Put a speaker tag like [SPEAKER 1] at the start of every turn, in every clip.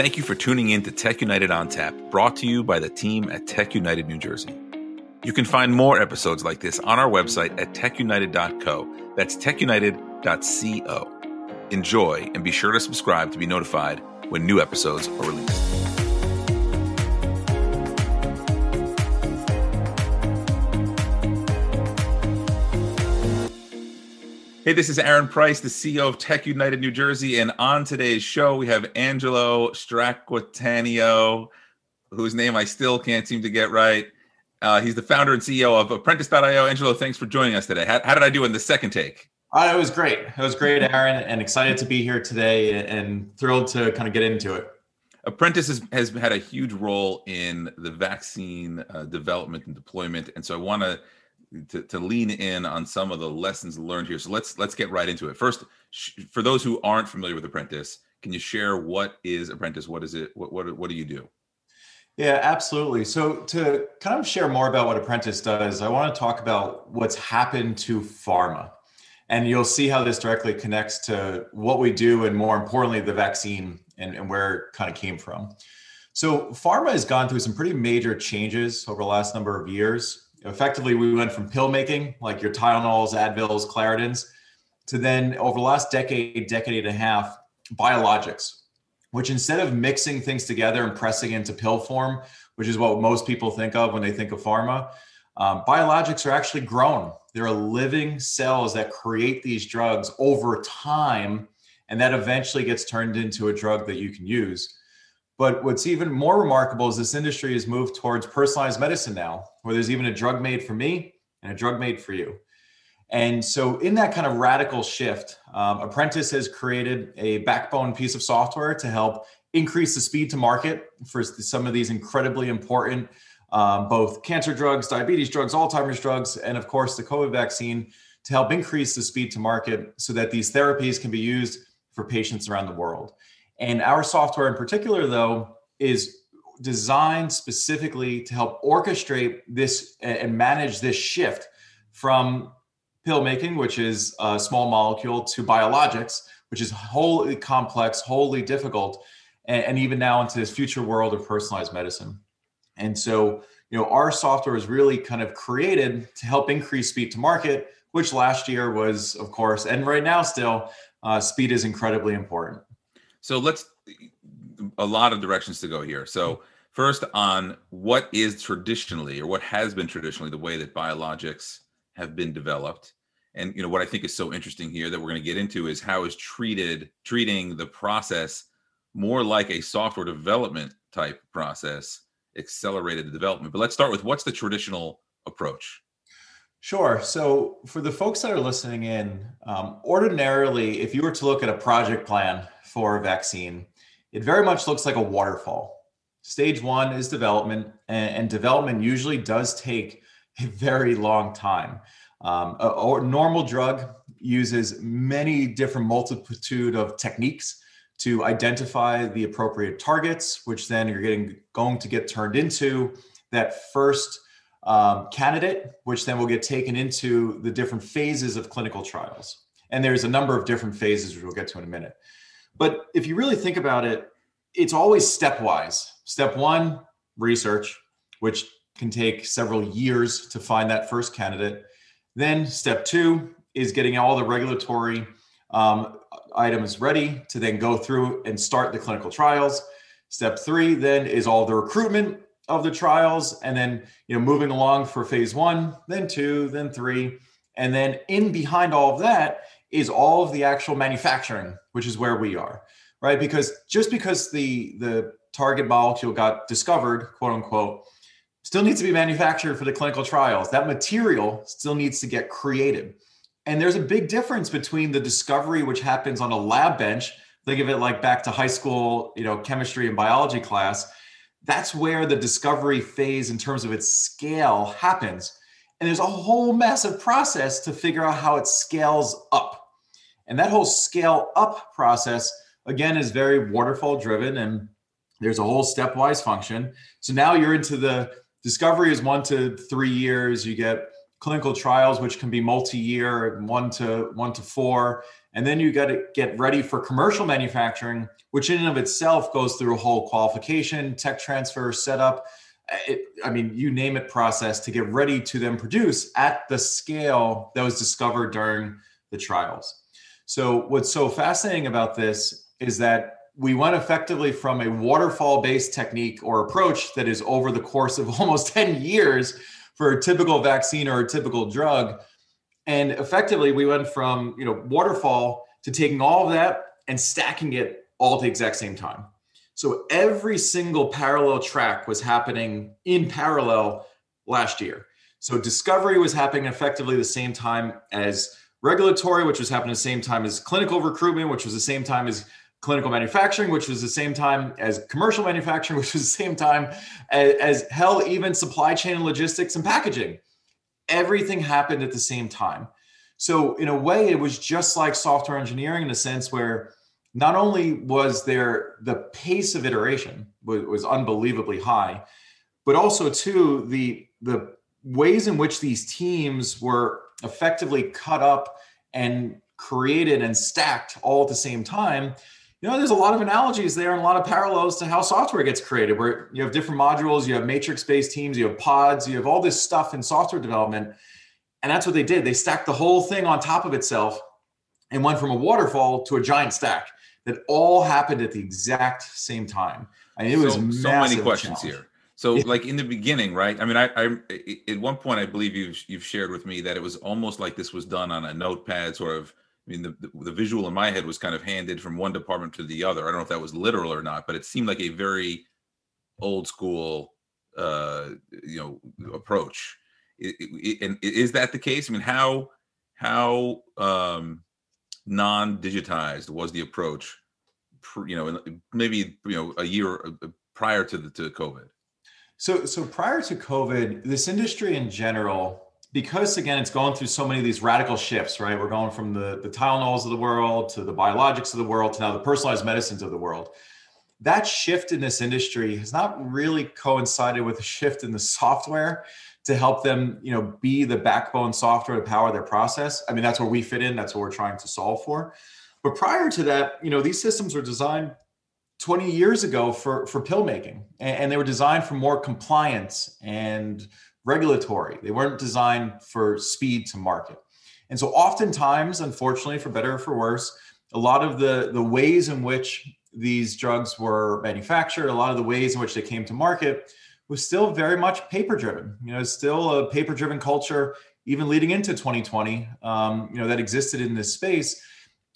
[SPEAKER 1] Thank you for tuning in to Tech United on Tap, brought to you by the team at Tech United New Jersey. You can find more episodes like this on our website at techunited.co. That's techunited.co. Enjoy and be sure to subscribe to be notified when new episodes are released. Hey, this is Aaron Price, the CEO of Tech United New Jersey. And on today's show, we have Angelo Stracquatanio, whose name I still can't seem to get right. Uh, he's the founder and CEO of Apprentice.io. Angelo, thanks for joining us today. How, how did I do in the second take?
[SPEAKER 2] Uh, it was great. It was great, Aaron, and excited to be here today and thrilled to kind of get into it.
[SPEAKER 1] Apprentice has, has had a huge role in the vaccine uh, development and deployment. And so I want to to, to lean in on some of the lessons learned here. So let's let's get right into it. First, sh- for those who aren't familiar with Apprentice, can you share what is Apprentice? What is it? What what what do you do?
[SPEAKER 2] Yeah, absolutely. So to kind of share more about what Apprentice does, I want to talk about what's happened to pharma. And you'll see how this directly connects to what we do and more importantly, the vaccine and, and where it kind of came from. So pharma has gone through some pretty major changes over the last number of years effectively we went from pill making like your tylenols advils claritins to then over the last decade decade and a half biologics which instead of mixing things together and pressing into pill form which is what most people think of when they think of pharma um, biologics are actually grown. There are living cells that create these drugs over time and that eventually gets turned into a drug that you can use but what's even more remarkable is this industry has moved towards personalized medicine now, where there's even a drug made for me and a drug made for you. And so, in that kind of radical shift, um, Apprentice has created a backbone piece of software to help increase the speed to market for some of these incredibly important um, both cancer drugs, diabetes drugs, Alzheimer's drugs, and of course the COVID vaccine to help increase the speed to market so that these therapies can be used for patients around the world. And our software in particular, though, is designed specifically to help orchestrate this and manage this shift from pill making, which is a small molecule, to biologics, which is wholly complex, wholly difficult, and, and even now into this future world of personalized medicine. And so, you know, our software is really kind of created to help increase speed to market, which last year was, of course, and right now still, uh, speed is incredibly important.
[SPEAKER 1] So let's a lot of directions to go here. So mm-hmm. first on what is traditionally or what has been traditionally the way that biologics have been developed. And you know what I think is so interesting here that we're going to get into is how is treated treating the process more like a software development type process accelerated the development. But let's start with what's the traditional approach?
[SPEAKER 2] Sure. So, for the folks that are listening in, um, ordinarily, if you were to look at a project plan for a vaccine, it very much looks like a waterfall. Stage one is development, and, and development usually does take a very long time. Um, a, a normal drug uses many different multitude of techniques to identify the appropriate targets, which then you're getting going to get turned into that first um, candidate, which then will get taken into the different phases of clinical trials. And there's a number of different phases, which we'll get to in a minute. But if you really think about it, it's always stepwise. Step one, research, which can take several years to find that first candidate. Then step two is getting all the regulatory um, items ready to then go through and start the clinical trials. Step three then is all the recruitment of the trials and then you know moving along for phase one then two then three. And then in behind all of that is all of the actual manufacturing which is where we are right? Because just because the the target molecule got discovered quote unquote still needs to be manufactured for the clinical trials. That material still needs to get created. And there's a big difference between the discovery which happens on a lab bench think of it like back to high school you know chemistry and biology class that's where the discovery phase in terms of its scale happens. And there's a whole massive process to figure out how it scales up. And that whole scale up process again is very waterfall driven and there's a whole stepwise function. So now you're into the discovery is one to three years. You get clinical trials which can be multi-year one to one to four And then you got to get ready for commercial manufacturing, which in and of itself goes through a whole qualification, tech transfer, setup. Eh, it, I mean, you name it process to get ready to then produce at the scale that was discovered during the trials. So, what's so fascinating about this is that we went effectively from a waterfall based technique or approach that is over the course of almost 10 years for a typical vaccine or a typical drug and effectively, we went from you know waterfall to taking all of that and stacking it all at the exact same time. So every single parallel track was happening in parallel last year. So discovery was happening effectively the same time as regulatory, which was happening the same time as clinical recruitment, which was the same time as clinical manufacturing, which was the same time as commercial manufacturing, which was the same time as, as hell, even supply chain and logistics and packaging everything happened at the same time. So, in a way, it was just like software engineering in a sense where not only was there the pace of iteration was, unbelievably high, but also too the the ways in which these teams were effectively cut up and created and stacked all at the same time you know there's a lot of analogies there and a lot of parallels to how software gets created where you have different modules you have matrix based teams you have pods you have all this stuff in software development and that's what they did. They stacked the whole thing on top of itself and went from a waterfall to a giant stack that all happened at the exact same time. I mean, it was
[SPEAKER 1] so, so many questions challenge. here. So like in the beginning right? I mean I, I at one point i believe you've you've shared with me that it was almost like this was done on a notepad sort of I mean, the, the, the visual in my head was kind of handed from one department to the other. I don't know if that was literal or not, but it seemed like a very old school, uh, you know, approach. It, it, and is that the case? I mean, how how um, non-digitized was the approach? You know, maybe you know a year uh, prior to the to COVID.
[SPEAKER 2] So, so prior to COVID, this industry in general because again it's going through so many of these radical shifts right? We're going from the the tylenols of the world to the biologics of the world to now the personalized medicines of the world. That shift in this industry has not really coincided with a shift in the software to help them you know be the backbone software to power their process. I mean that's where we fit in. That's what we're trying to solve for. But prior to that you know these systems were designed 20 years ago for for pill making and, they were designed for more compliance and regulatory. They weren't designed for speed to market. And so oftentimes, unfortunately, for better or for worse, a lot of the, the ways in which these drugs were manufactured, a lot of the ways in which they came to market was still very much paper driven. You know, still a paper driven culture, even leading into 2020, um, you know, that existed in this space.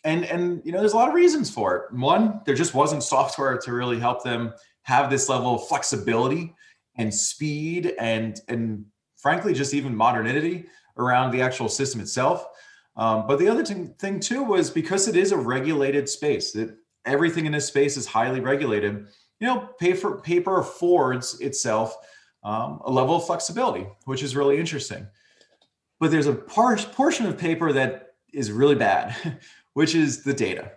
[SPEAKER 2] And, and, you know, there's a lot of reasons for it. One, there just wasn't software to really help them have this level of flexibility and speed and and frankly just even modernity around the actual system itself. Um, but the other thing, thing too was because it is a regulated space that everything in this space is highly regulated. You know, paper paper affords itself um, a level of flexibility, which is really interesting. But there's a part portion of paper that is really bad, which is the data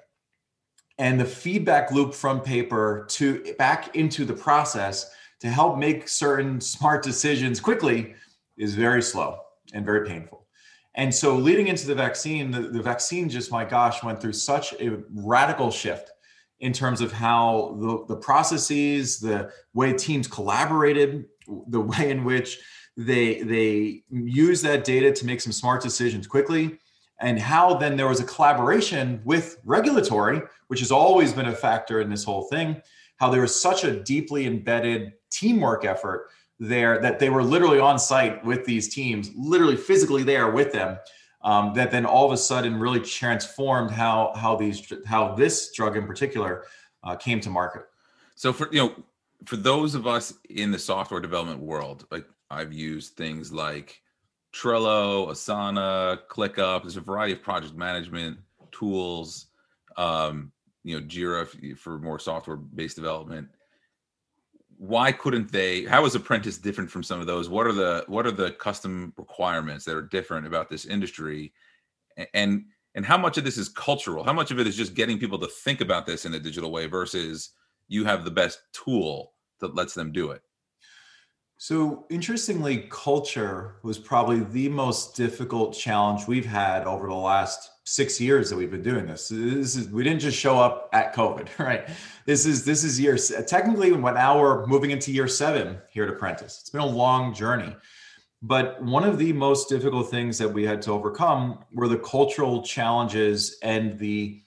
[SPEAKER 2] and the feedback loop from paper to back into the process to help make certain smart decisions quickly is very slow and very painful. And so, leading into the vaccine, the, the vaccine just, my gosh, went through such a radical shift in terms of how the, the processes, the way teams collaborated, the way in which they they use that data to make some smart decisions quickly, and how then there was a collaboration with regulatory, which has always been a factor in this whole thing. How there was such a deeply embedded teamwork effort there that they were literally on site with these teams, literally physically there with them. Um, that then all of a sudden really transformed how how these how this drug in particular uh, came to market.
[SPEAKER 1] So for you know for those of us in the software development world, like I've used things like Trello, Asana, ClickUp. There's a variety of project management tools. Um, you know, Jira for more software-based development. Why couldn't they how is apprentice different from some of those? What are the what are the custom requirements that are different about this industry? And and how much of this is cultural? How much of it is just getting people to think about this in a digital way versus you have the best tool that lets them do it
[SPEAKER 2] So, interestingly, culture was probably the most difficult challenge we've had over the last six years that we've been doing this. This is we didn't just show up at COVID, right? This is this is year technically now we're moving into year seven here at Apprentice. It's been a long journey. But one of the most difficult things that we had to overcome were the cultural challenges and the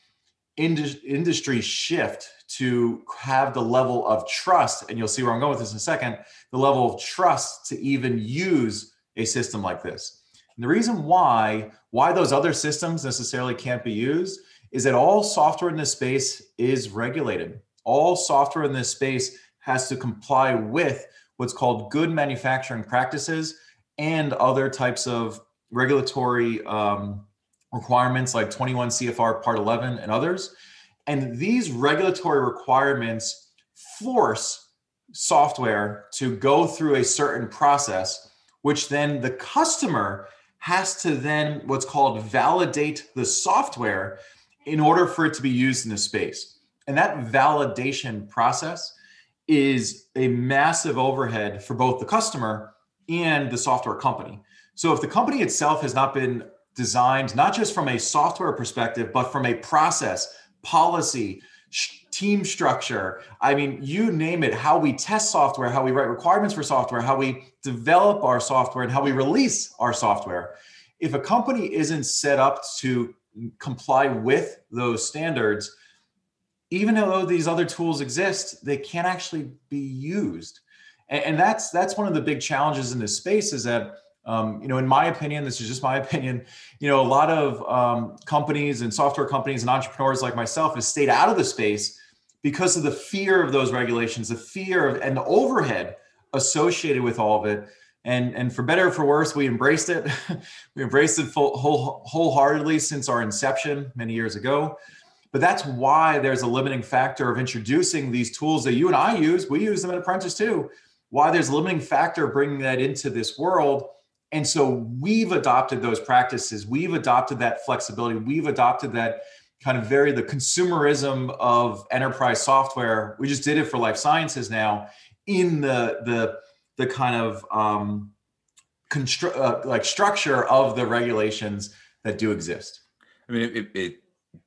[SPEAKER 2] industry shift to have the level of trust. And you'll see where I'm going with this in a second the level of trust to even use a system like this. And the reason why why those other systems necessarily can't be used is that all software in this space is regulated. All software in this space has to comply with what's called good manufacturing practices and other types of regulatory um, requirements like 21 CFR Part 11 and others. And these regulatory requirements force software to go through a certain process, which then the customer has to then what's called validate the software in order for it to be used in the space. And that validation process is a massive overhead for both the customer and the software company. So if the company itself has not been designed, not just from a software perspective, but from a process, policy, team structure. I mean, you name it, how we test software, how we write requirements for software, how we develop our software, and how we release our software. If a company isn't set up to comply with those standards, even though these other tools exist, they can't actually be used. And, that's that's one of the big challenges in this space is that um, you know, in my opinion, this is just my opinion. You know, a lot of um, companies and software companies and entrepreneurs like myself have stayed out of the space because of the fear of those regulations, the fear of, and the overhead associated with all of it. And and for better or for worse, we embraced it. we embraced it full, whole, wholeheartedly since our inception many years ago. But that's why there's a limiting factor of introducing these tools that you and I use. We use them at Apprentice too. Why there's a limiting factor bringing that into this world and so we've adopted those practices. We've adopted that flexibility. We've adopted that kind of very the consumerism of enterprise software. We just did it for life sciences now in the the the kind of um, constru- uh, like structure of the regulations that do exist.
[SPEAKER 1] I mean, it, it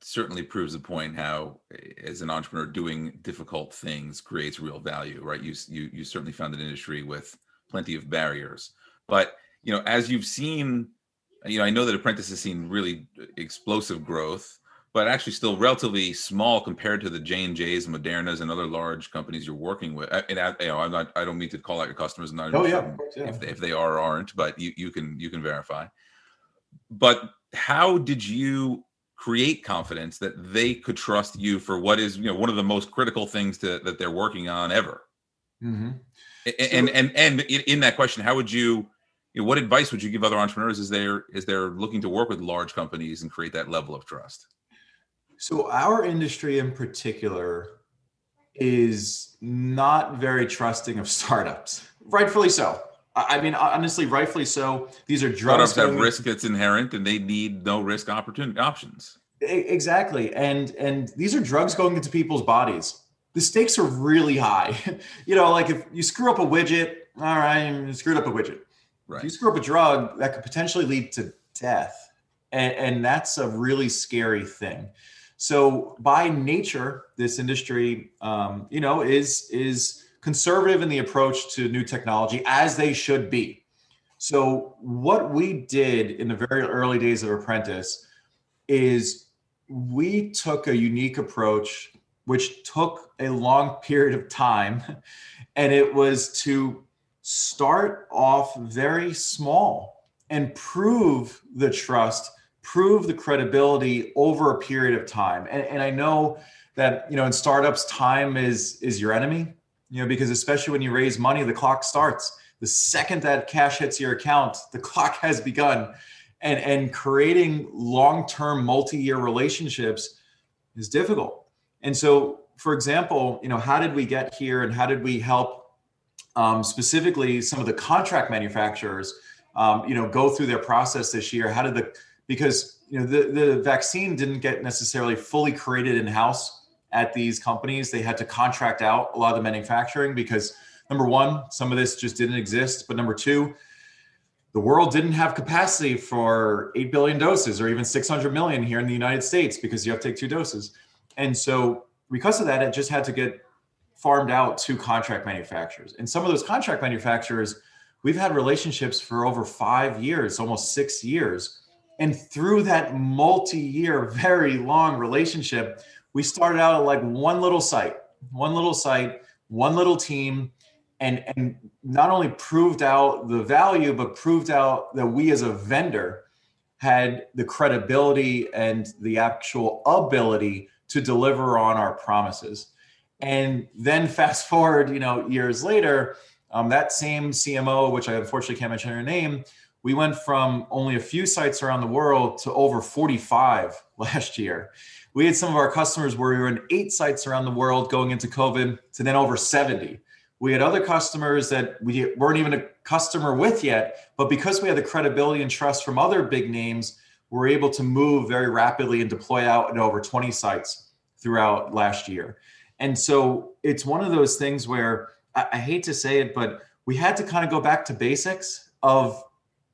[SPEAKER 1] certainly proves the point how, as an entrepreneur, doing difficult things creates real value, right? You you you certainly found an industry with plenty of barriers, but you know, as you've seen, you know, I know that Apprentice has seen really explosive growth, but actually still relatively small compared to the J and J's, Modernas, and other large companies you're working with. And you know, I'm not, I don't mean to call out your customers. I'm not
[SPEAKER 2] oh, yeah, yeah.
[SPEAKER 1] if they, if they are or aren't, but you you can you can verify. But how did you create confidence that they could trust you for what is you know one of the most critical things to, that they're working on ever? Mm-hmm. And, so, and and and in that question, how would you you know, what advice would you give other entrepreneurs as they're as they're looking to work with large companies and create that level of trust?
[SPEAKER 2] So our industry in particular is not very trusting of startups, rightfully so. I mean, honestly, rightfully so. These are drugs.
[SPEAKER 1] Startups have risk that's inherent, and they need no risk opportunity options.
[SPEAKER 2] Exactly, and and these are drugs going into people's bodies. The stakes are really high. you know, like if you screw up a widget, all right, you screwed up a widget. Right. If you screw up a drug, that could potentially lead to death. And, and that's a really scary thing. So by nature, this industry, um, you know, is is conservative in the approach to new technology as they should be. So what we did in the very early days of Apprentice is we took a unique approach, which took a long period of time, and it was to start off very small and prove the trust, prove the credibility over a period of time. And, and I know that you know in startups, time is is your enemy. You know because especially when you raise money, the clock starts. The second that cash hits your account, the clock has begun. And, and creating long-term multi-year relationships is difficult. And so, for example, you know, how did we get here and how did we help um, specifically some of the contract manufacturers, um, you know, go through their process this year? How did the because you know the the vaccine didn't get necessarily fully created in house at these companies. They had to contract out a lot of the manufacturing because number one, some of this just didn't exist. But number two, the world didn't have capacity for 8 billion doses or even 600 million here in the United States because you have to take two doses. And so, because of that, it just had to get farmed out to contract manufacturers. And some of those contract manufacturers, we've had relationships for over five years, almost six years. And through that multi year, very long relationship, we started out at like one little site, one little site, one little team and and not only proved out the value but proved out that we as a vendor had the credibility and the actual ability to deliver on our promises and then fast forward you know years later um, that same cmo which i unfortunately can't mention her name we went from only a few sites around the world to over 45 last year we had some of our customers where we were in eight sites around the world going into covid to then over 70 we had other customers that we weren't even a customer with yet, but because we had the credibility and trust from other big names, we're able to move very rapidly and deploy out in over 20 sites throughout last year. And so it's one of those things where I, I hate to say it, but we had to kind of go back to basics of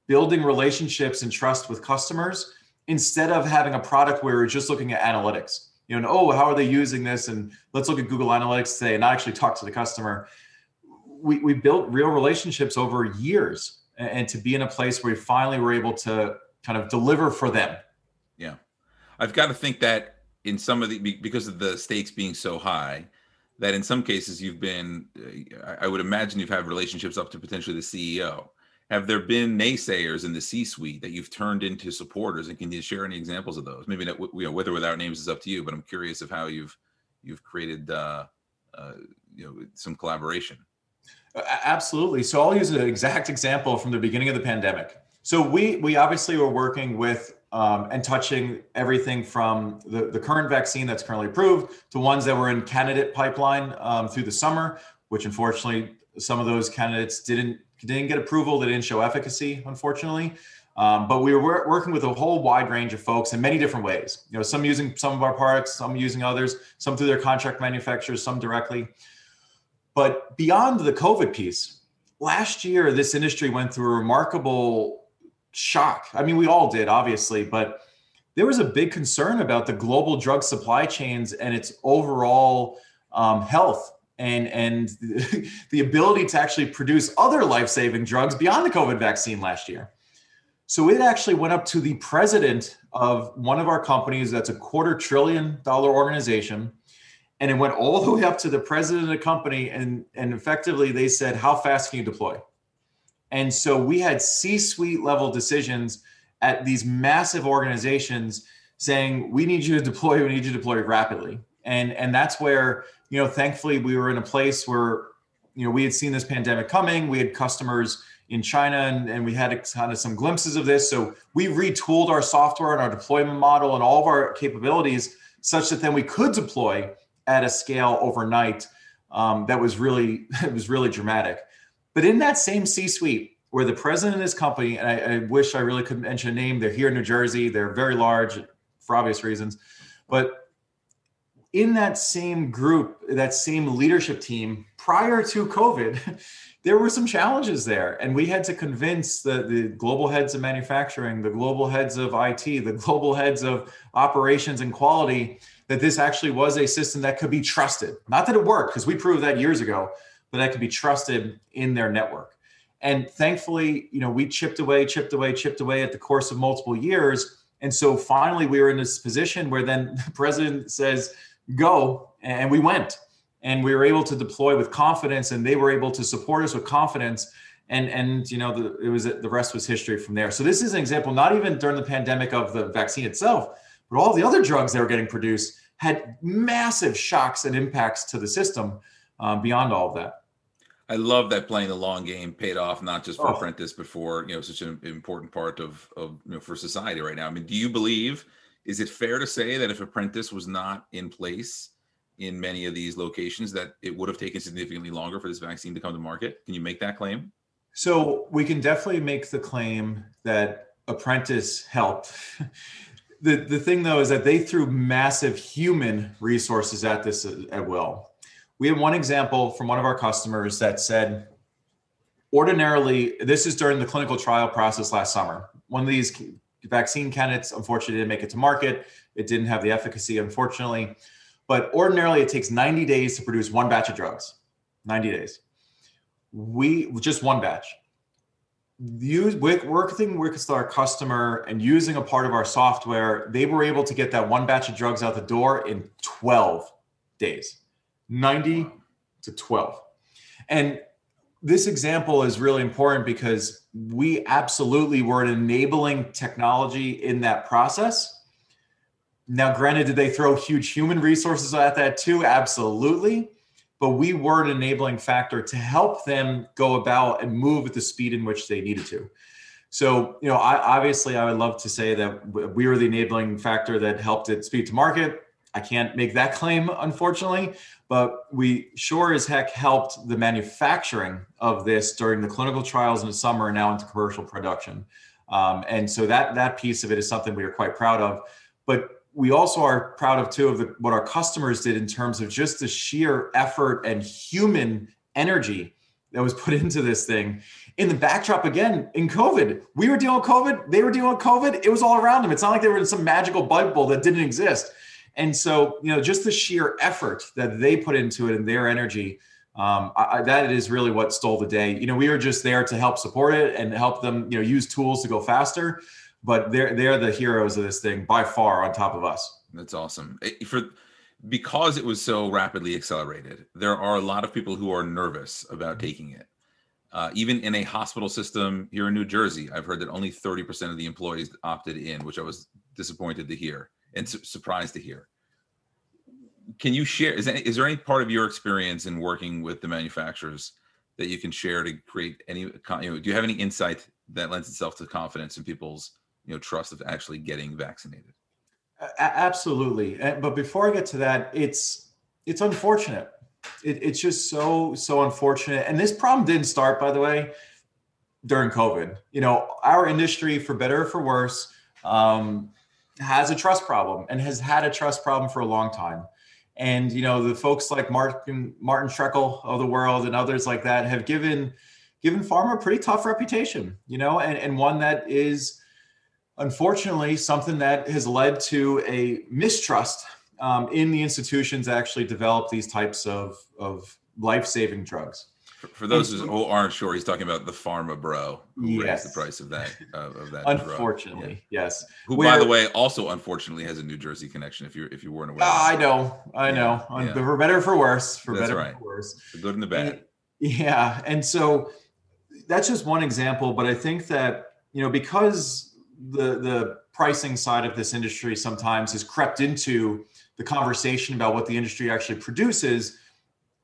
[SPEAKER 2] building relationships and trust with customers instead of having a product where we're just looking at analytics. You know, and, oh, how are they using this? And let's look at Google Analytics today and not actually talk to the customer we, we built real relationships over years and to be in a place where we finally were able to kind of deliver for them.
[SPEAKER 1] Yeah. I've got to think that in some of the, because of the stakes being so high, that in some cases you've been, I would imagine you've had relationships up to potentially the CEO. Have there been naysayers in the C-suite that you've turned into supporters, and can you share any examples of those? Maybe not, you know, whether without names is up to you, but I'm curious of how you've you've created, uh, uh, you know, some collaboration.
[SPEAKER 2] Absolutely. So I'll use an exact example from the beginning of the pandemic. So we we obviously were working with um, and touching everything from the, the current vaccine that's currently approved to ones that were in candidate pipeline um, through the summer, which unfortunately some of those candidates didn't didn't get approval. They didn't show efficacy, unfortunately. Um, but we were working with a whole wide range of folks in many different ways. You know, some using some of our products, some using others, some through their contract manufacturers, some directly. But beyond the COVID piece, last year, this industry went through a remarkable shock. I mean, we all did, obviously, but there was a big concern about the global drug supply chains and its overall um, health and and the ability to actually produce other life-saving drugs beyond the COVID vaccine last year. So it actually went up to the president of one of our companies that's a quarter trillion dollar organization and it went all the way up to the president of the company and and effectively they said how fast can you deploy and so we had c-suite level decisions at these massive organizations saying we need you to deploy we need you to deploy rapidly and and that's where you know thankfully we were in a place where you know we had seen this pandemic coming we had customers in china and, and we had kind of some glimpses of this so we retooled our software and our deployment model and all of our capabilities such that then we could deploy at a scale overnight um, that was really it was really dramatic. But in that same C-suite, where the president of this company, and I, I, wish I really could mention a name, they're here in New Jersey, they're very large for obvious reasons, but in that same group, that same leadership team, prior to COVID, there were some challenges there. And we had to convince the, the global heads of manufacturing, the global heads of IT, the global heads of operations and quality that this actually was a system that could be trusted. Not that it worked, because we proved that years ago, that could be trusted in their network. And thankfully, you know, we chipped away, chipped away, chipped away at the course of multiple years. And so finally, we were in this position where then the president says, go, and we went. And we were able to deploy with confidence, and they were able to support us with confidence. And, and you know, the, it was the rest was history from there. So this is an example, not even during the pandemic of the vaccine itself, but all the other drugs that were getting produced had massive shocks and impacts to the system uh, beyond all of that.
[SPEAKER 1] I love that playing the long game paid off, not just for oh. Apprentice, but for you know such an important part of of you know for society right now. I mean, do you believe? Is it fair to say that if Apprentice was not in place in many of these locations, that it would have taken significantly longer for this vaccine to come to market? Can you make that claim?
[SPEAKER 2] So we can definitely make the claim that Apprentice helped. the the thing though is that they threw massive human resources at this at will. We had one example from one of our customers that said, ordinarily, this is during the clinical trial process last summer. One of these vaccine candidates unfortunately didn't make it to market. It didn't have the efficacy, unfortunately. But ordinarily, it takes 90 days to produce one batch of drugs. 90 days. We just one batch. Use working with our customer and using a part of our software, they were able to get that one batch of drugs out the door in 12 days. 90 to 12. And this example is really important because we absolutely were an enabling technology in that process. Now, granted, did they throw huge human resources at that too? Absolutely. But we were an enabling factor to help them go about and move at the speed in which they needed to. So, you know, I, obviously, I would love to say that we were the enabling factor that helped it speed to market. I can't make that claim, unfortunately, but we sure as heck helped the manufacturing of this during the clinical trials in the summer and now into commercial production. Um, and so that that piece of it is something we are quite proud of. But we also are proud of too of the, what our customers did in terms of just the sheer effort and human energy that was put into this thing. In the backdrop again, in COVID, we were dealing with COVID, they were dealing with COVID. It was all around them. It's not like they were in some magical bubble that didn't exist and so, you know, just the sheer effort that they put into it and their energy, um, I, that is really what stole the day. You know, we were just there to help support it and help them, you know, use tools to go faster. But they're they're the heroes of this thing by far, on top of us.
[SPEAKER 1] That's awesome. For because it was so rapidly accelerated, there are a lot of people who are nervous about mm-hmm. taking it. Uh, even in a hospital system here in New Jersey, I've heard that only 30% of the employees opted in, which I was disappointed to hear and su- surprised to hear. Can you share? Is, any, is there any part of your experience in working with the manufacturers that you can share to create any? You know, do you have any insight that lends itself to confidence in people's you know trust of actually getting vaccinated?
[SPEAKER 2] absolutely, but before I get to that, it's it's unfortunate. It, it's just so so unfortunate, and this problem didn't start, by the way, during COVID. You know, our industry, for better or for worse, um, has a trust problem and has had a trust problem for a long time. And you know, the folks like Martin Martin Shkreli of the world and others like that have given given pharma a pretty tough reputation, you know, and, and one that is unfortunately something that has led to a mistrust um, in the institutions that actually develop these types of, of life-saving drugs.
[SPEAKER 1] For those who aren't sure, he's talking about the pharma bro who yes. raised the price of that of that.
[SPEAKER 2] Unfortunately, yeah. yes.
[SPEAKER 1] Who, by the way, also unfortunately has a New Jersey connection. If you if you weren't aware,
[SPEAKER 2] uh, I know, I know. Yeah. For better for worse, for
[SPEAKER 1] that's
[SPEAKER 2] better
[SPEAKER 1] right.
[SPEAKER 2] for worse,
[SPEAKER 1] the good and the bad.
[SPEAKER 2] Yeah, and so that's just one example. But I think that you know because the the pricing side of this industry sometimes has crept into the conversation about what the industry actually produces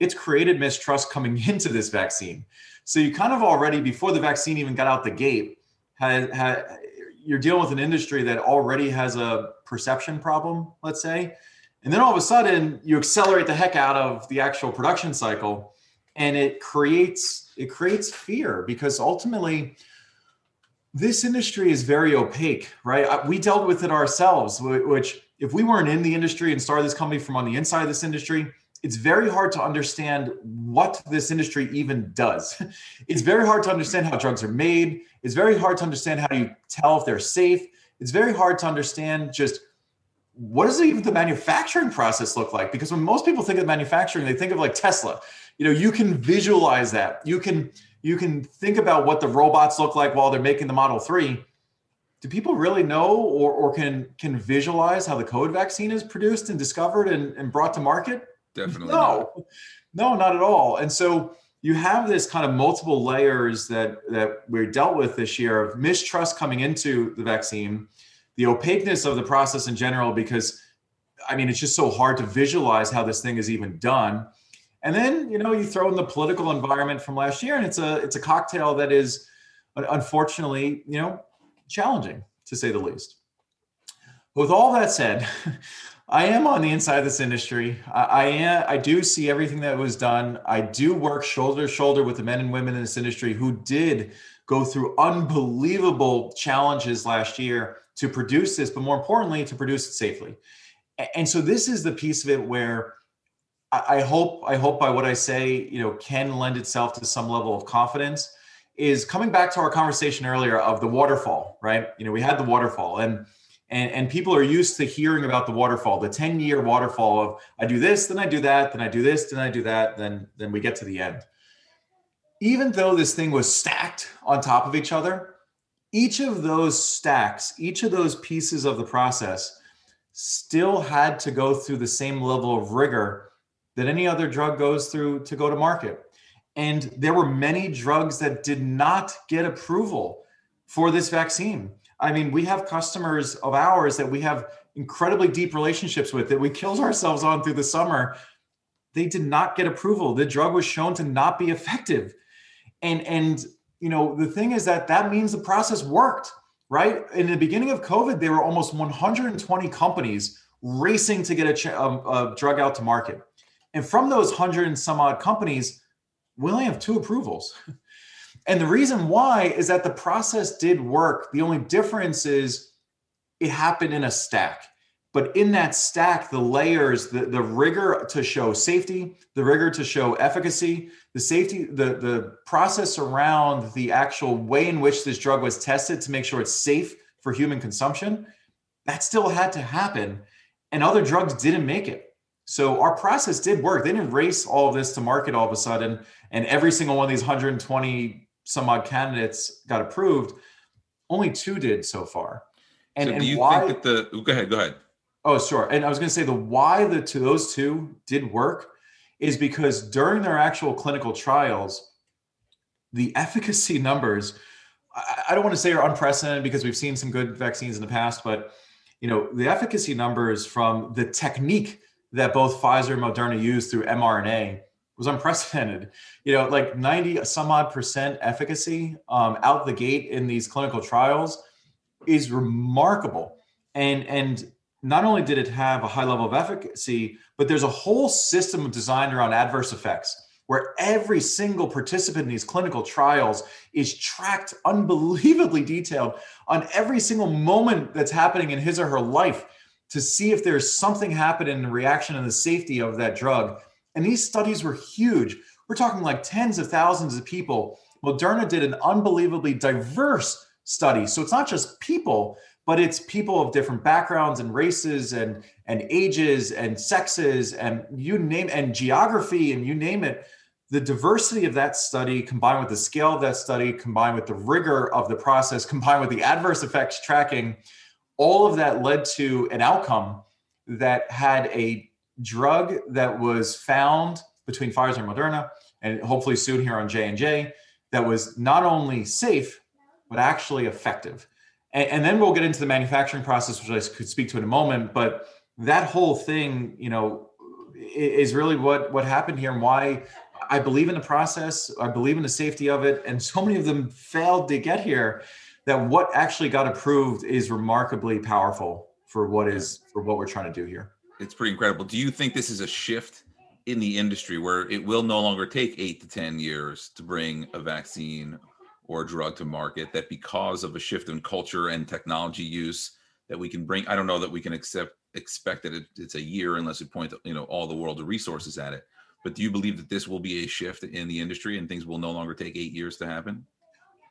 [SPEAKER 2] it's created mistrust coming into this vaccine. So you kind of already, before the vaccine even got out the gate, had, had you're dealing with an industry that already has a perception problem, let's say. And then all of a sudden you accelerate the heck out of the actual production cycle and it creates it creates fear because ultimately this industry is very opaque, right? We dealt with it ourselves, which if we weren't in the industry and started this company from on the inside of this industry, it's very hard to understand what this industry even does. It's very hard to understand how drugs are made. It's very hard to understand how you tell if they're safe. It's very hard to understand just what does even the manufacturing process look like? Because when most people think of manufacturing, they think of like Tesla. You know, you can visualize that. You can you can think about what the robots look like while they're making the Model 3. Do people really know or, or can can visualize how the COVID vaccine is produced and discovered and, and brought to market?
[SPEAKER 1] Definitely.
[SPEAKER 2] No, not. no, not at all. And so you have this kind of multiple layers that that we dealt with this year of mistrust coming into the vaccine, the opaqueness of the process in general, because I mean it's just so hard to visualize how this thing is even done. And then you know you throw in the political environment from last year, and it's a it's a cocktail that is uh, unfortunately you know challenging to say the least. With all that said, I am on the inside of this industry. I, I, am. I do see everything that was done. I do work shoulder to shoulder with the men and women in this industry who did go through unbelievable challenges last year to produce this, but more importantly, to produce it safely. And so this is the piece of it where I hope I hope by what I say, you know, can lend itself to some level of confidence. Is coming back to our conversation earlier of the waterfall, right? You know, we had the waterfall, and and and people are used to hearing about the waterfall, the ten year waterfall of I do this, then I do that, then I do this, then I do that, then then we get to the end. Even though this thing was stacked on top of each other, each of those stacks, each of those pieces of the process still had to go through the same level of rigor that any other drug goes through to go to market. And there were many drugs that did not get approval for this vaccine. I mean, we have customers of ours that we have incredibly deep relationships with that we killed ourselves on through the summer. They did not get approval. The drug was shown to not be effective. And and you know, the thing is that that means the process worked, right? In the beginning of COVID, there were almost 120 companies racing to get a, a, um, a drug out to market. And from those 100 and some odd companies, we only have two approvals. And the reason why is that the process did work. The only difference is it happened in a stack. But in that stack, the layers, the, the rigor to show safety, the rigor to show efficacy, the safety, the, the process around the actual way in which this drug was tested to make sure it's safe for human consumption, that still had to happen. And other drugs didn't make it. So our process did work. They didn't race all of this to market all of a sudden, and every single one of these 120 some odd candidates got approved. Only two did so far.
[SPEAKER 1] And, so do and you why, think that the oh, go ahead, go ahead.
[SPEAKER 2] Oh, sure. And I was going to say the why the two those two did work is because during their actual clinical trials, the efficacy numbers, I, I don't want to say are unprecedented because we've seen some good vaccines in the past, but you know, the efficacy numbers from the technique that both Pfizer and Moderna used through mRNA was unprecedented. You know, like 90 some odd percent efficacy um, out the gate in these clinical trials is remarkable. And and not only did it have a high level of efficacy, but there's a whole system designed around adverse effects where every single participant in these clinical trials is tracked unbelievably detailed on every single moment that's happening in his or her life to see if there's something happening in the reaction and the safety of that drug. And these studies were huge. We're talking like tens of thousands of people. Moderna did an unbelievably diverse study. So it's not just people, but it's people of different backgrounds and races and and ages and sexes and you name and geography and you name it the diversity of that study combined with the scale of that study combined with the rigor of the process combined with the adverse effects tracking all of that led to an outcome that had a drug that was found between Pfizer and Moderna and hopefully soon here on J&J that was not only safe but actually effective and, and then we'll get into the manufacturing process, which I could speak to in a moment. But that whole thing, you know, is really what what happened here and why I believe in the process. I believe in the safety of it, and so many of them failed to get here. That what actually got approved is remarkably powerful for what is for what we're trying to do here.
[SPEAKER 1] It's pretty incredible. Do you think this is a shift in the industry where it will no longer take eight to ten years to bring a vaccine or a drug to market that because of a shift in culture and technology use that we can bring? I don't know that we can accept expect that it, it's a year unless we point you know all the world of resources at it. But do you believe that this will be a shift in the industry and things will no longer take eight years to happen?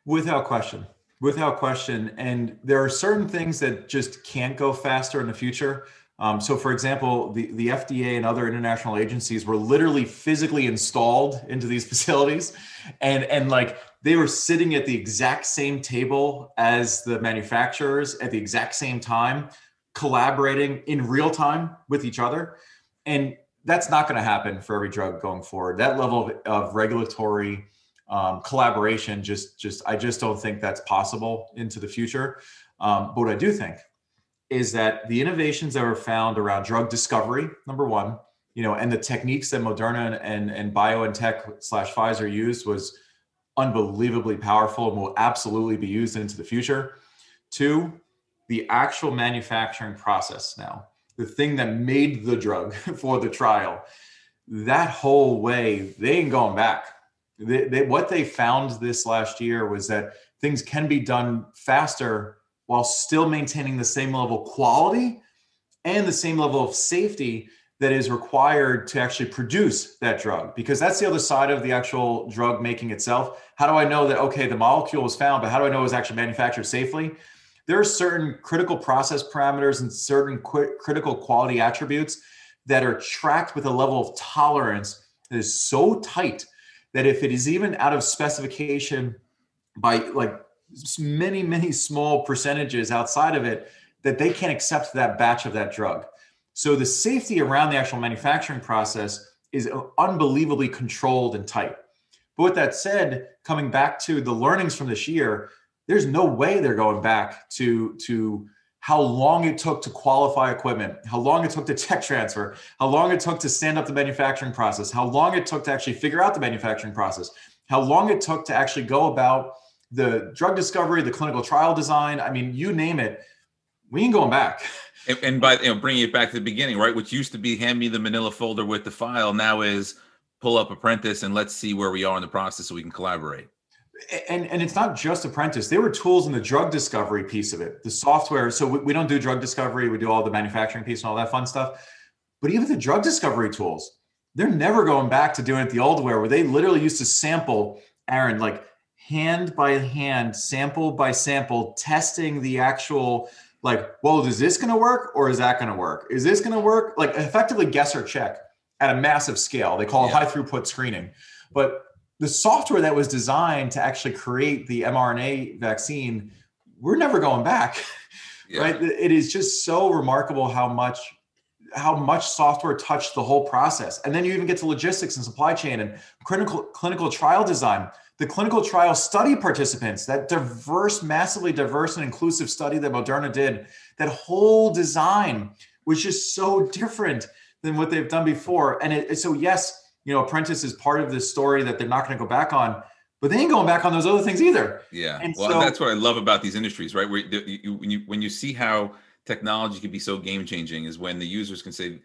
[SPEAKER 2] Without question. Without question. And there are certain things that just can't go faster in the future um, so, for example, the, the FDA and other international agencies were literally physically installed into these facilities, and and like they were sitting at the exact same table as the manufacturers at the exact same time, collaborating in real time with each other, and that's not going to happen for every drug going forward. That level of, of regulatory um, collaboration just just I just don't think that's possible into the future. Um, but what I do think is that the innovations that were found around drug discovery, number one, you know, and the techniques that Moderna and, and and BioNTech slash Pfizer used was unbelievably powerful and will absolutely be used into the future. Two, the actual manufacturing process now, the thing that made the drug for the trial, that whole way, they ain't going back. They, they, what they found this last year was that things can be done faster while still maintaining the same level of quality and the same level of safety that is required to actually produce that drug. Because that's the other side of the actual drug making itself. How do i know that okay the molecule was found but how do i know it was actually manufactured safely? There are certain critical process parameters and certain qu- critical quality attributes that are tracked with a level of tolerance that is so tight that if it is even out of specification by like many many small percentages outside of it that they can't accept that batch of that drug so the safety around the actual manufacturing process is uh, unbelievably controlled and tight. But with that said, coming back to the learnings from this year, there's no way they're going back to to how long it took to qualify equipment, how long it took to tech transfer, how long it took to stand up the manufacturing process, how long it took to actually figure out the manufacturing process, how long it took to actually go about the drug discovery, the clinical trial design. I mean, you name it, we ain't going back.
[SPEAKER 1] And, and by you know, bringing it back to the beginning, right? Which used to be hand me the Manila folder with the file, now is pull up Apprentice and let's see where we are in the process so we can collaborate.
[SPEAKER 2] And and it's not just Apprentice. There were tools in the drug discovery piece of it, the software. So we, we don't do drug discovery; we do all the manufacturing piece and all that fun stuff. But even the drug discovery tools, they're never going back to doing it the old way, where they literally used to sample Aaron like hand by hand, sample by sample, testing the actual like, well, is this going to work or is that going to work? Is this going to work? Like, effectively guess or check at a massive scale. They call it high throughput screening. But the software that was designed to actually create the mRNA vaccine, we're never going back. Yeah. Right? It is just so remarkable how much how much software touched the whole process. And then you even get to logistics and supply chain and clinical clinical trial design the clinical trial study participants, that diverse, massively diverse and inclusive study that Moderna did, that whole design was just so different than what they've done before. And it, so, yes, you know, Apprentice is part of this story that they're not going to go back on, but they ain't going back on those other things either.
[SPEAKER 1] Yeah. And well, so, that's what I love about these industries, right? Where you, when you when you see how technology can be so game changing, is when the users can say,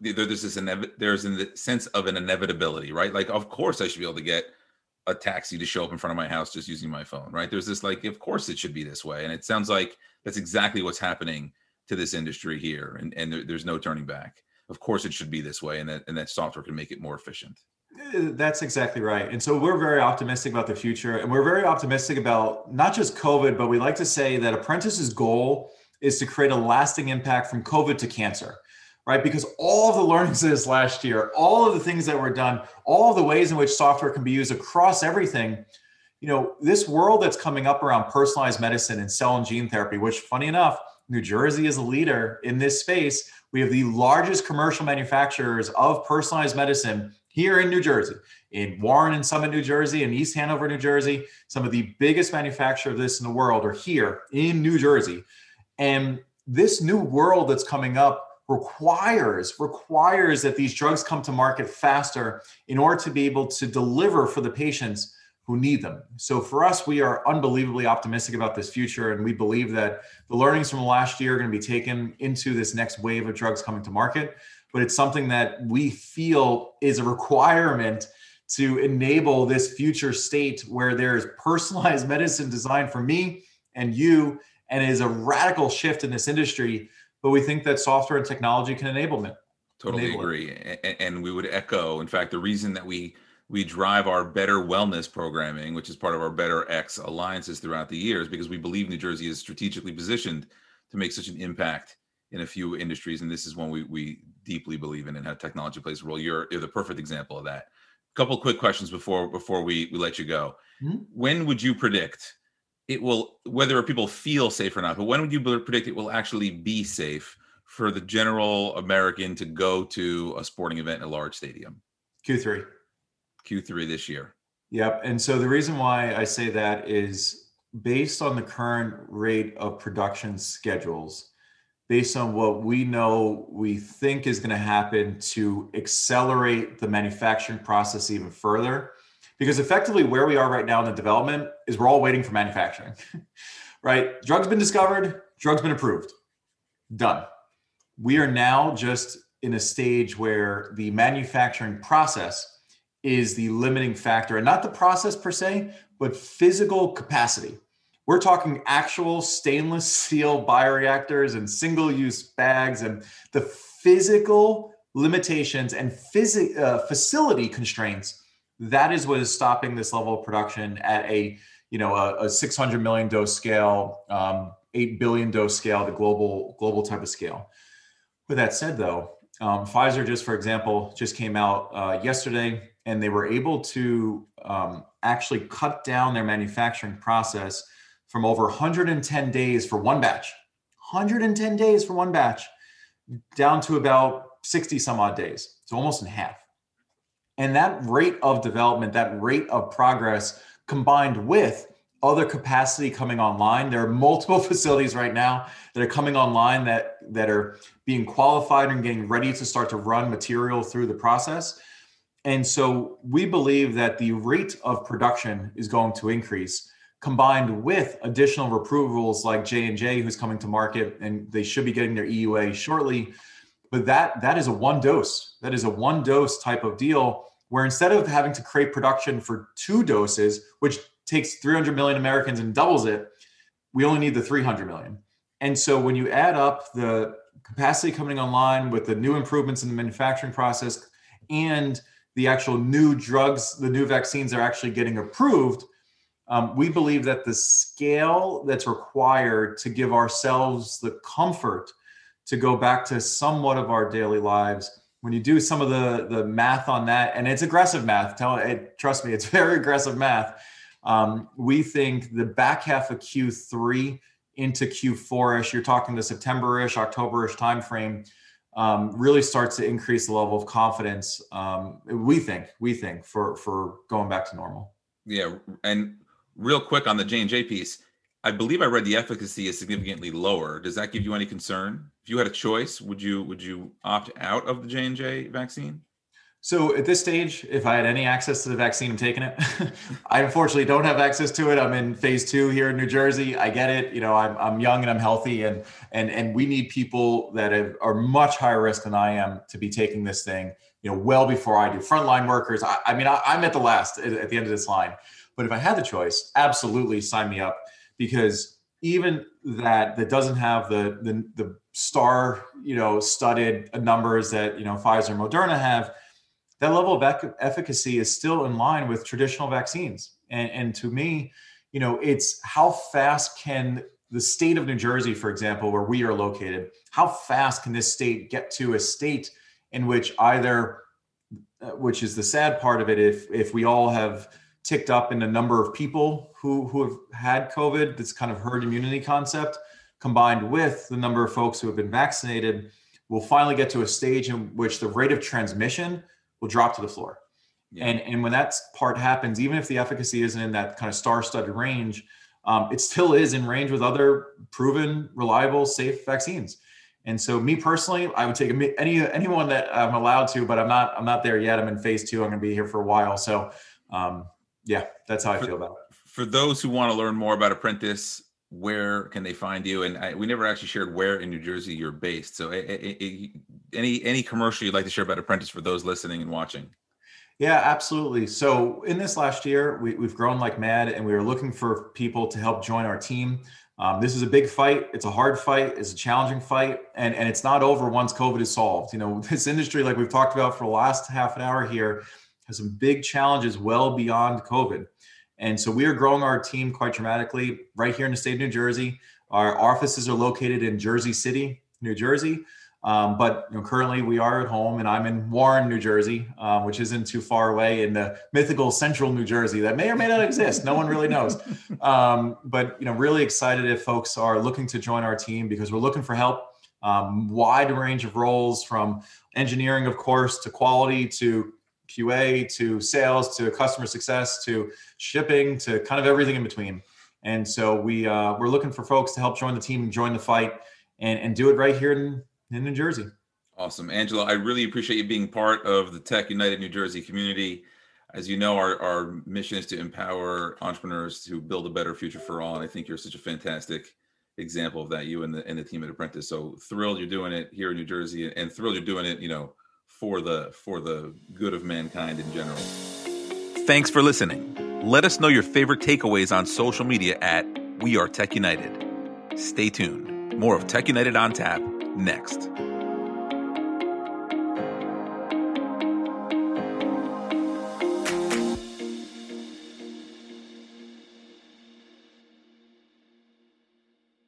[SPEAKER 1] there's this there's a sense of an inevitability, right? Like, of course, I should be able to get a taxi to show up in front of my house just using my phone, right? There's this like, of course it should be this way. And it sounds like that's exactly what's happening to this industry here. And, and there, there's no turning back. Of course it should be this way. And that, and that software can make it more efficient.
[SPEAKER 2] Uh, that's exactly right. And so we're very optimistic about the future. And we're very optimistic about not just COVID, but we like to say that Apprentice's goal is to create a lasting impact from COVID to cancer right? Because all of the learnings of this last year, all of the things that were done, all of the ways in which software can be used across everything, you know, this world that's coming up around personalized medicine and cell and gene therapy, which funny enough, New Jersey is a leader in this space. We have the largest commercial manufacturers of personalized medicine here in New Jersey, in Warren and Summit, New Jersey, and East Hanover, New Jersey. Some of the biggest manufacturers of this in the world are here in New Jersey. And this new world that's coming up requires requires that these drugs come to market faster in order to be able to deliver for the patients who need them. So for us, we are unbelievably optimistic about this future, and we believe that the learnings from last year are going to be taken into this next wave of drugs coming to market. But it's something that we feel is a requirement to enable this future state where there's personalized medicine designed for me and you, and is a radical shift in this industry but we think that software and technology can enable it.
[SPEAKER 1] Totally enable agree, it. and we would echo. In fact, the reason that we we drive our better wellness programming, which is part of our Better X alliances throughout the years, because we believe New Jersey is strategically positioned to make such an impact in a few industries, and this is one we we deeply believe in, and how technology plays a role. You're you're the perfect example of that. A couple quick questions before before we we let you go. Mm-hmm. When would you predict it will whether people feel safe or not but when would you predict it will actually be safe for the general american to go to a sporting event in a large stadium?
[SPEAKER 2] Q3
[SPEAKER 1] q3 this year.
[SPEAKER 2] Yep and so the reason why i say that is based on the current rate of production schedules based on what we know we think is going to happen to accelerate the manufacturing process even further because effectively where we are right now in the development is we're all waiting for manufacturing right? Drugs been discovered drugs been approved. Done. We are now just in a stage where the manufacturing process is the limiting factor and not the process per se but physical capacity. We're talking actual stainless steel bioreactors and single use bags and the physical limitations and phys- uh, facility constraints, that is what is stopping this level of production at a you know a, a 600 million dose scale, um, 8 billion dose scale, the global global type of scale. With that said, though, um, Pfizer just for example just came out uh, yesterday and they were able to um, actually cut down their manufacturing process from over 110 days for one batch 110 days for one batch down to about 60 some odd days so almost in half and that rate of development that rate of progress combined with other capacity coming online there are multiple facilities right now that are coming online that that are being qualified and getting ready to start to run material through the process. And so we believe that the rate of production is going to increase combined with additional approvals like J&J who's coming to market and they should be getting their EUA shortly but that that is a one dose. That is a one dose type of deal where instead of having to create production for two doses which takes 300 million Americans and doubles it we only need the 300 million. And so when you add up the capacity coming online with the new improvements in the manufacturing process and the actual new drugs, the new vaccines are actually getting approved, um, we believe that the scale that's required to give ourselves the comfort to go back to somewhat of our daily lives when you do some of the the math on that and it's aggressive math tell it trust me it's very aggressive math um, we think the back half of q3 into q4ish you're talking the september-ish october-ish timeframe um, really starts to increase the level of confidence. Um, we think, we think for for going back to normal.
[SPEAKER 1] Yeah, and real quick on the J and J piece, I believe I read the efficacy is significantly lower. Does that give you any concern? If you had a choice, would you would you opt out of the J and J vaccine?
[SPEAKER 2] So at this stage, if I had any access to the vaccine, I'm taking it. I unfortunately don't have access to it. I'm in phase two here in New Jersey. I get it. You know, I'm, I'm young and I'm healthy, and and and we need people that have, are much higher risk than I am to be taking this thing. You know, well before I do. Frontline workers. I, I mean, I, am at the last at, at the end of this line. But if I had the choice, absolutely sign me up because even that that doesn't have the the, the star you know studded numbers that you know Pfizer and Moderna have that level of efficacy is still in line with traditional vaccines. And, and to me, you know, it's how fast can the state of New Jersey, for example, where we are located, how fast can this state get to a state in which either, uh, which is the sad part of it, if if we all have ticked up in the number of people who who have had COVID, this kind of herd immunity concept, combined with the number of folks who have been vaccinated, we'll finally get to a stage in which the rate of transmission will drop to the floor. Yeah. And and when that part happens, even if the efficacy isn't in that kind of star-studded range, um, it still is in range with other proven, reliable, safe vaccines. And so, me personally, I would take any anyone that I'm allowed to, but I'm not. I'm not there yet. I'm in phase two. I'm going to be here for a while. So, um, yeah, that's how I feel about it.
[SPEAKER 1] For those who want to learn more about Apprentice, where can they find you? And I, we never actually shared where in New Jersey you're based. So, a, a, a, any any commercial you'd like to share about Apprentice for those listening and watching?
[SPEAKER 2] Yeah, absolutely. So, in this last year, we, have grown like mad, and we are looking for people to help join our team. Um, this is a big fight. It's a hard fight. It's a challenging fight, and and it's not over once COVID is solved. You know, this industry, like we've talked about for the last half an hour here, has some big challenges well beyond COVID. And so we are growing our team quite dramatically right here in the state of New Jersey. Our offices are located in Jersey City, New Jersey. Um, but you know, currently we are at home and I'm in Warren, New Jersey, um, which isn't too far away in the mythical central New Jersey that may or may not exist. No one really knows. Um, but you know, really excited if folks are looking to join our team because we're looking for help. Um, wide range of roles from engineering, of course, to quality to QA to sales to customer success to shipping to kind of everything in between. And so we uh, we're looking for folks to help join the team join the fight and, and do it right here in, in New Jersey.
[SPEAKER 1] Awesome. Angelo. I really appreciate you being part of the Tech United New Jersey community. As you know, our, our mission is to empower entrepreneurs to build a better future for all. And I think you're such a fantastic example of that, you and the and the team at Apprentice. So thrilled you're doing it here in New Jersey and thrilled you're doing it, you know, for the for the good of mankind in general. Thanks for listening. Let us know your favorite takeaways on social media at We Are Tech United. Stay tuned. More of Tech United on tap next.